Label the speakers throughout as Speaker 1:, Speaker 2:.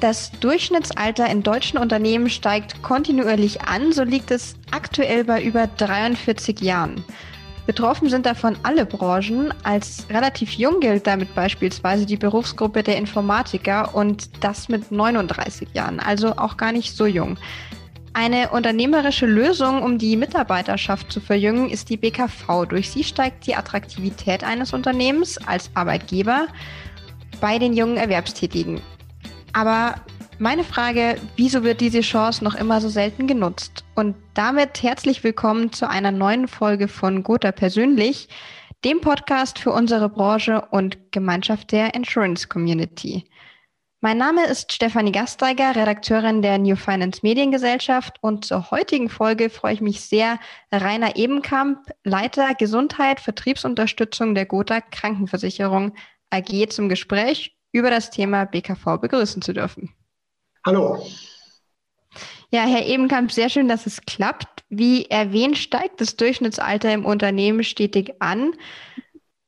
Speaker 1: Das Durchschnittsalter in deutschen Unternehmen steigt kontinuierlich an, so liegt es aktuell bei über 43 Jahren. Betroffen sind davon alle Branchen. Als relativ jung gilt damit beispielsweise die Berufsgruppe der Informatiker und das mit 39 Jahren, also auch gar nicht so jung. Eine unternehmerische Lösung, um die Mitarbeiterschaft zu verjüngen, ist die BKV. Durch sie steigt die Attraktivität eines Unternehmens als Arbeitgeber bei den jungen Erwerbstätigen. Aber meine Frage, wieso wird diese Chance noch immer so selten genutzt? Und damit herzlich willkommen zu einer neuen Folge von Gotha Persönlich, dem Podcast für unsere Branche und Gemeinschaft der Insurance Community. Mein Name ist Stefanie Gasteiger, Redakteurin der New Finance Mediengesellschaft und zur heutigen Folge freue ich mich sehr, Rainer Ebenkamp, Leiter Gesundheit, Vertriebsunterstützung der Gotha Krankenversicherung AG zum Gespräch über das Thema BKV begrüßen zu dürfen.
Speaker 2: Hallo.
Speaker 1: Ja, Herr Ebenkamp, sehr schön, dass es klappt. Wie erwähnt, steigt das Durchschnittsalter im Unternehmen stetig an.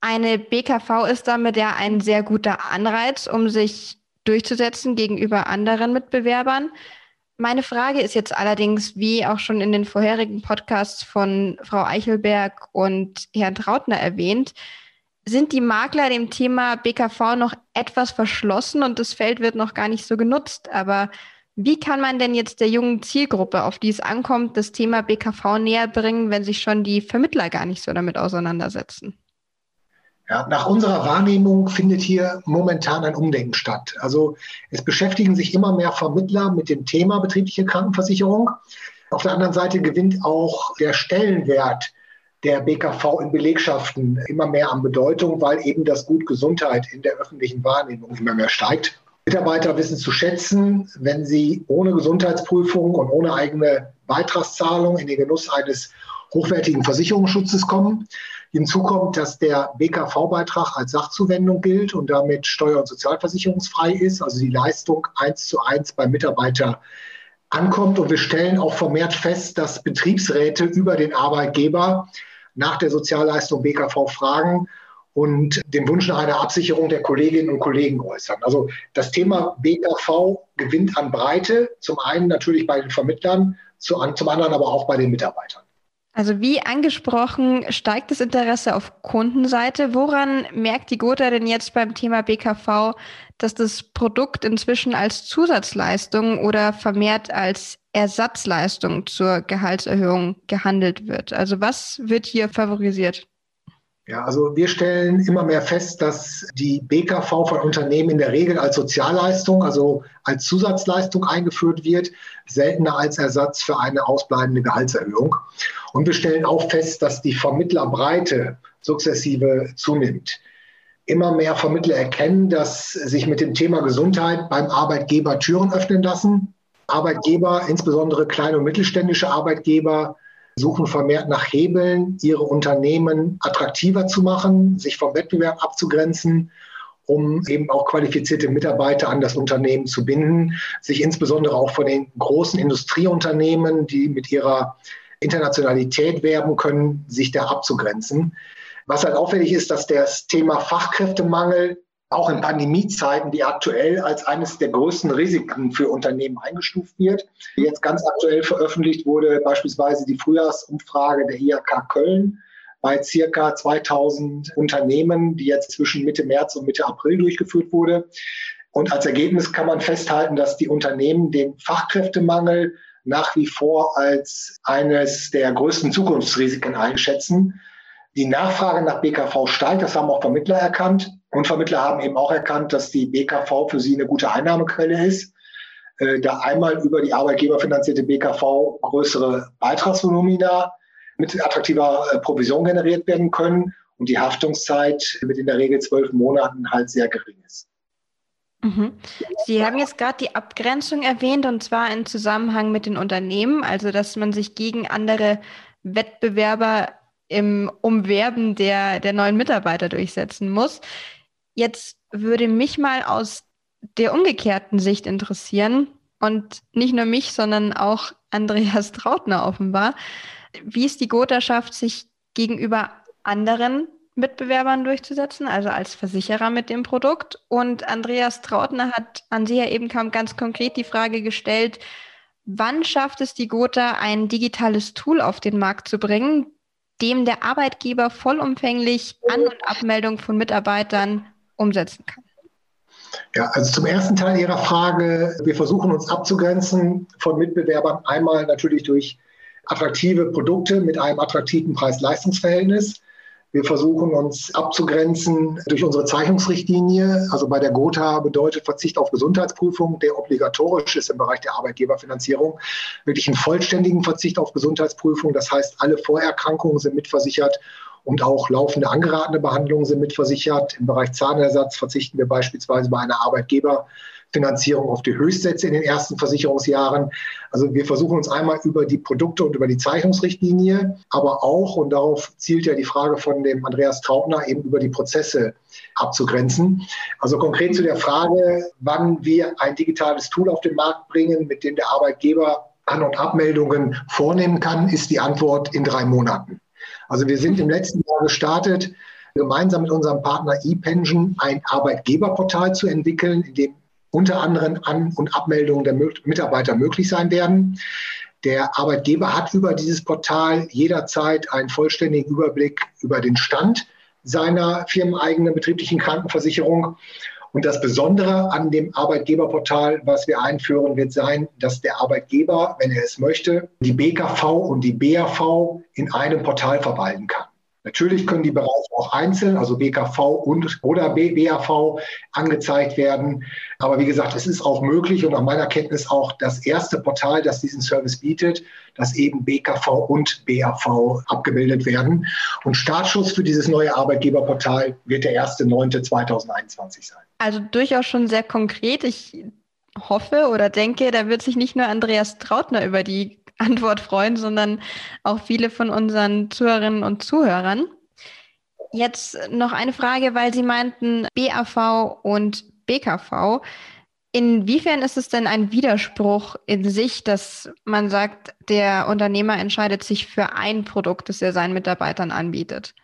Speaker 1: Eine BKV ist damit ja ein sehr guter Anreiz, um sich durchzusetzen gegenüber anderen Mitbewerbern. Meine Frage ist jetzt allerdings, wie auch schon in den vorherigen Podcasts von Frau Eichelberg und Herrn Trautner erwähnt, sind die Makler dem Thema BKV noch etwas verschlossen und das Feld wird noch gar nicht so genutzt. Aber wie kann man denn jetzt der jungen Zielgruppe, auf die es ankommt, das Thema BKV näher bringen, wenn sich schon die Vermittler gar nicht so damit auseinandersetzen?
Speaker 2: Ja, nach unserer Wahrnehmung findet hier momentan ein Umdenken statt. Also es beschäftigen sich immer mehr Vermittler mit dem Thema betriebliche Krankenversicherung. Auf der anderen Seite gewinnt auch der Stellenwert der BKV in Belegschaften immer mehr an Bedeutung, weil eben das Gut Gesundheit in der öffentlichen Wahrnehmung immer mehr steigt. Mitarbeiter wissen zu schätzen, wenn sie ohne Gesundheitsprüfung und ohne eigene Beitragszahlung in den Genuss eines hochwertigen Versicherungsschutzes kommen. Hinzu kommt, dass der BKV-Beitrag als Sachzuwendung gilt und damit steuer- und sozialversicherungsfrei ist, also die Leistung eins zu eins beim Mitarbeiter ankommt. Und wir stellen auch vermehrt fest, dass Betriebsräte über den Arbeitgeber nach der Sozialleistung BKV fragen und den Wunsch nach einer Absicherung der Kolleginnen und Kollegen äußern. Also das Thema BKV gewinnt an Breite, zum einen natürlich bei den Vermittlern, zum anderen aber auch bei den Mitarbeitern.
Speaker 1: Also wie angesprochen, steigt das Interesse auf Kundenseite. Woran merkt die Gotha denn jetzt beim Thema BKV, dass das Produkt inzwischen als Zusatzleistung oder vermehrt als Ersatzleistung zur Gehaltserhöhung gehandelt wird? Also was wird hier favorisiert?
Speaker 2: Ja, also wir stellen immer mehr fest, dass die BKV von Unternehmen in der Regel als Sozialleistung, also als Zusatzleistung eingeführt wird, seltener als Ersatz für eine ausbleibende Gehaltserhöhung. Und wir stellen auch fest, dass die Vermittlerbreite sukzessive zunimmt. Immer mehr Vermittler erkennen, dass sich mit dem Thema Gesundheit beim Arbeitgeber Türen öffnen lassen. Arbeitgeber, insbesondere kleine und mittelständische Arbeitgeber, suchen vermehrt nach Hebeln, ihre Unternehmen attraktiver zu machen, sich vom Wettbewerb abzugrenzen, um eben auch qualifizierte Mitarbeiter an das Unternehmen zu binden, sich insbesondere auch von den großen Industrieunternehmen, die mit ihrer Internationalität werben können, sich da abzugrenzen. Was halt auffällig ist, dass das Thema Fachkräftemangel auch in Pandemiezeiten, die aktuell als eines der größten Risiken für Unternehmen eingestuft wird. Jetzt ganz aktuell veröffentlicht wurde beispielsweise die Frühjahrsumfrage der IHK Köln bei circa 2000 Unternehmen, die jetzt zwischen Mitte März und Mitte April durchgeführt wurde. Und als Ergebnis kann man festhalten, dass die Unternehmen den Fachkräftemangel nach wie vor als eines der größten Zukunftsrisiken einschätzen. Die Nachfrage nach BKV steigt, das haben auch Vermittler erkannt. Und Vermittler haben eben auch erkannt, dass die BKV für sie eine gute Einnahmequelle ist, äh, da einmal über die arbeitgeberfinanzierte BKV größere Beitragsvolumina mit attraktiver äh, Provision generiert werden können und die Haftungszeit mit in der Regel zwölf Monaten halt sehr gering ist.
Speaker 1: Mhm. Sie haben jetzt gerade die Abgrenzung erwähnt und zwar im Zusammenhang mit den Unternehmen, also dass man sich gegen andere Wettbewerber im Umwerben der, der neuen Mitarbeiter durchsetzen muss. Jetzt würde mich mal aus der umgekehrten Sicht interessieren und nicht nur mich, sondern auch Andreas Trautner offenbar. Wie ist die Goterschaft sich gegenüber anderen Mitbewerbern durchzusetzen, also als Versicherer mit dem Produkt. Und Andreas Trautner hat an Sie, Herr Ebenkamp, ganz konkret die Frage gestellt, wann schafft es die Gotha, ein digitales Tool auf den Markt zu bringen, dem der Arbeitgeber vollumfänglich An- und Abmeldung von Mitarbeitern umsetzen kann?
Speaker 2: Ja, also zum ersten Teil Ihrer Frage, wir versuchen uns abzugrenzen von Mitbewerbern einmal natürlich durch attraktive Produkte mit einem attraktiven Preis-Leistungs-Verhältnis. Wir versuchen uns abzugrenzen durch unsere Zeichnungsrichtlinie. Also bei der Gotha bedeutet Verzicht auf Gesundheitsprüfung, der obligatorisch ist im Bereich der Arbeitgeberfinanzierung, wirklich einen vollständigen Verzicht auf Gesundheitsprüfung. Das heißt, alle Vorerkrankungen sind mitversichert und auch laufende angeratene Behandlungen sind mitversichert. Im Bereich Zahnersatz verzichten wir beispielsweise bei einer Arbeitgeberfinanzierung auf die Höchstsätze in den ersten Versicherungsjahren. Also wir versuchen uns einmal über die Produkte und über die Zeichnungsrichtlinie, aber auch, und darauf zielt ja die Frage von dem Andreas Trautner, eben über die Prozesse abzugrenzen. Also konkret zu der Frage, wann wir ein digitales Tool auf den Markt bringen, mit dem der Arbeitgeber An- und Abmeldungen vornehmen kann, ist die Antwort in drei Monaten. Also wir sind im letzten Jahr gestartet, gemeinsam mit unserem Partner ePension ein Arbeitgeberportal zu entwickeln, in dem unter anderem An- und Abmeldungen der Mitarbeiter möglich sein werden. Der Arbeitgeber hat über dieses Portal jederzeit einen vollständigen Überblick über den Stand seiner firmeneigenen betrieblichen Krankenversicherung. Und das Besondere an dem Arbeitgeberportal, was wir einführen, wird sein, dass der Arbeitgeber, wenn er es möchte, die BKV und die BAV in einem Portal verwalten kann. Natürlich können die Bereiche auch einzeln, also BKV und oder BAV angezeigt werden. Aber wie gesagt, es ist auch möglich und nach meiner Kenntnis auch das erste Portal, das diesen Service bietet, dass eben BKV und BAV abgebildet werden. Und Startschuss für dieses neue Arbeitgeberportal wird der 1.9.2021 sein.
Speaker 1: Also durchaus schon sehr konkret. Ich hoffe oder denke, da wird sich nicht nur Andreas Trautner über die Antwort freuen, sondern auch viele von unseren Zuhörerinnen und Zuhörern. Jetzt noch eine Frage, weil Sie meinten BAV und BKV. Inwiefern ist es denn ein Widerspruch in sich, dass man sagt, der Unternehmer entscheidet sich für ein Produkt, das er seinen Mitarbeitern anbietet?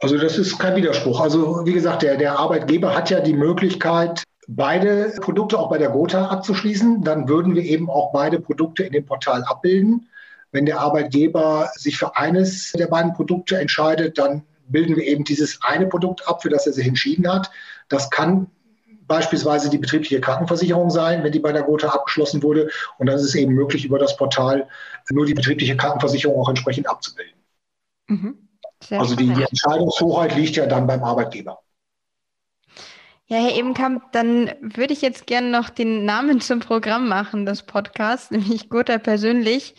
Speaker 2: Also das ist kein Widerspruch. Also wie gesagt, der, der Arbeitgeber hat ja die Möglichkeit, beide Produkte auch bei der Gotha abzuschließen. Dann würden wir eben auch beide Produkte in dem Portal abbilden. Wenn der Arbeitgeber sich für eines der beiden Produkte entscheidet, dann bilden wir eben dieses eine Produkt ab, für das er sich entschieden hat. Das kann beispielsweise die betriebliche Krankenversicherung sein, wenn die bei der Gotha abgeschlossen wurde. Und dann ist es eben möglich, über das Portal nur die betriebliche Krankenversicherung auch entsprechend abzubilden. Mhm. Also die, die Entscheidungshoheit liegt ja dann beim Arbeitgeber.
Speaker 1: Ja, Herr Ebenkamp, dann würde ich jetzt gerne noch den Namen zum Programm machen des Podcasts, nämlich Gotha persönlich.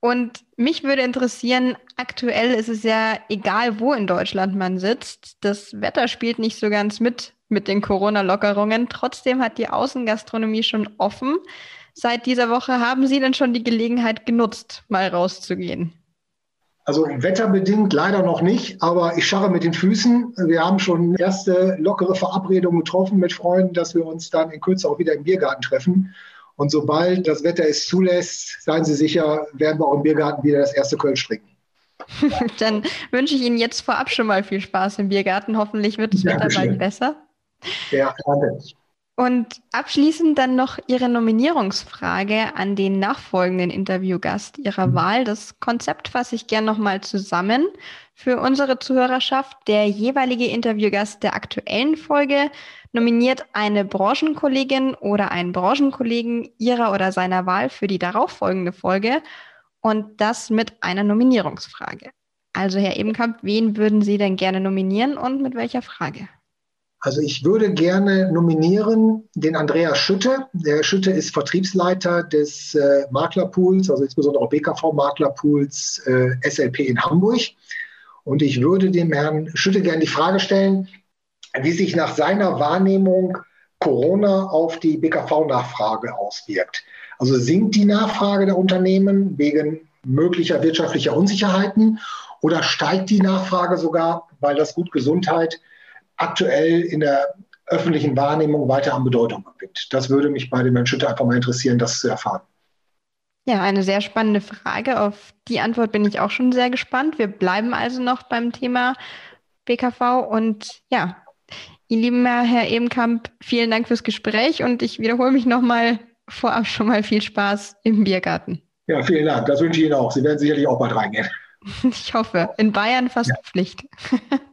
Speaker 1: Und mich würde interessieren, aktuell ist es ja egal, wo in Deutschland man sitzt. Das Wetter spielt nicht so ganz mit mit den Corona-Lockerungen. Trotzdem hat die Außengastronomie schon offen. Seit dieser Woche haben Sie denn schon die Gelegenheit genutzt, mal rauszugehen?
Speaker 2: Also wetterbedingt leider noch nicht, aber ich scharre mit den Füßen. Wir haben schon erste lockere Verabredungen getroffen mit Freunden, dass wir uns dann in Kürze auch wieder im Biergarten treffen. Und sobald das Wetter es zulässt, seien Sie sicher, werden wir auch im Biergarten wieder das erste Kölsch trinken.
Speaker 1: dann wünsche ich Ihnen jetzt vorab schon mal viel Spaß im Biergarten. Hoffentlich wird das Wetter bald besser.
Speaker 2: Ja, danke.
Speaker 1: Und abschließend dann noch Ihre Nominierungsfrage an den nachfolgenden Interviewgast Ihrer mhm. Wahl. Das Konzept fasse ich gern nochmal zusammen für unsere Zuhörerschaft. Der jeweilige Interviewgast der aktuellen Folge nominiert eine Branchenkollegin oder einen Branchenkollegen ihrer oder seiner Wahl für die darauffolgende Folge und das mit einer Nominierungsfrage. Also Herr Ebenkamp, wen würden Sie denn gerne nominieren und mit welcher Frage?
Speaker 2: Also ich würde gerne nominieren den Andreas Schütte. Der Schütte ist Vertriebsleiter des äh, Maklerpools, also insbesondere auch BKV-Maklerpools äh, SLP in Hamburg. Und ich würde dem Herrn Schütte gerne die Frage stellen, wie sich nach seiner Wahrnehmung Corona auf die BKV-Nachfrage auswirkt. Also sinkt die Nachfrage der Unternehmen wegen möglicher wirtschaftlicher Unsicherheiten oder steigt die Nachfrage sogar, weil das Gut Gesundheit aktuell in der öffentlichen Wahrnehmung weiter an Bedeutung gewinnt. Das würde mich bei dem Herrn Schütte einfach mal interessieren, das zu erfahren.
Speaker 1: Ja, eine sehr spannende Frage. Auf die Antwort bin ich auch schon sehr gespannt. Wir bleiben also noch beim Thema BKV und ja, Ihr lieben Herr Ebenkamp, vielen Dank fürs Gespräch und ich wiederhole mich nochmal vorab schon mal viel Spaß im Biergarten.
Speaker 2: Ja, vielen Dank. Das wünsche ich Ihnen auch. Sie werden sicherlich auch bald reingehen.
Speaker 1: Ich hoffe. In Bayern fast ja. Pflicht.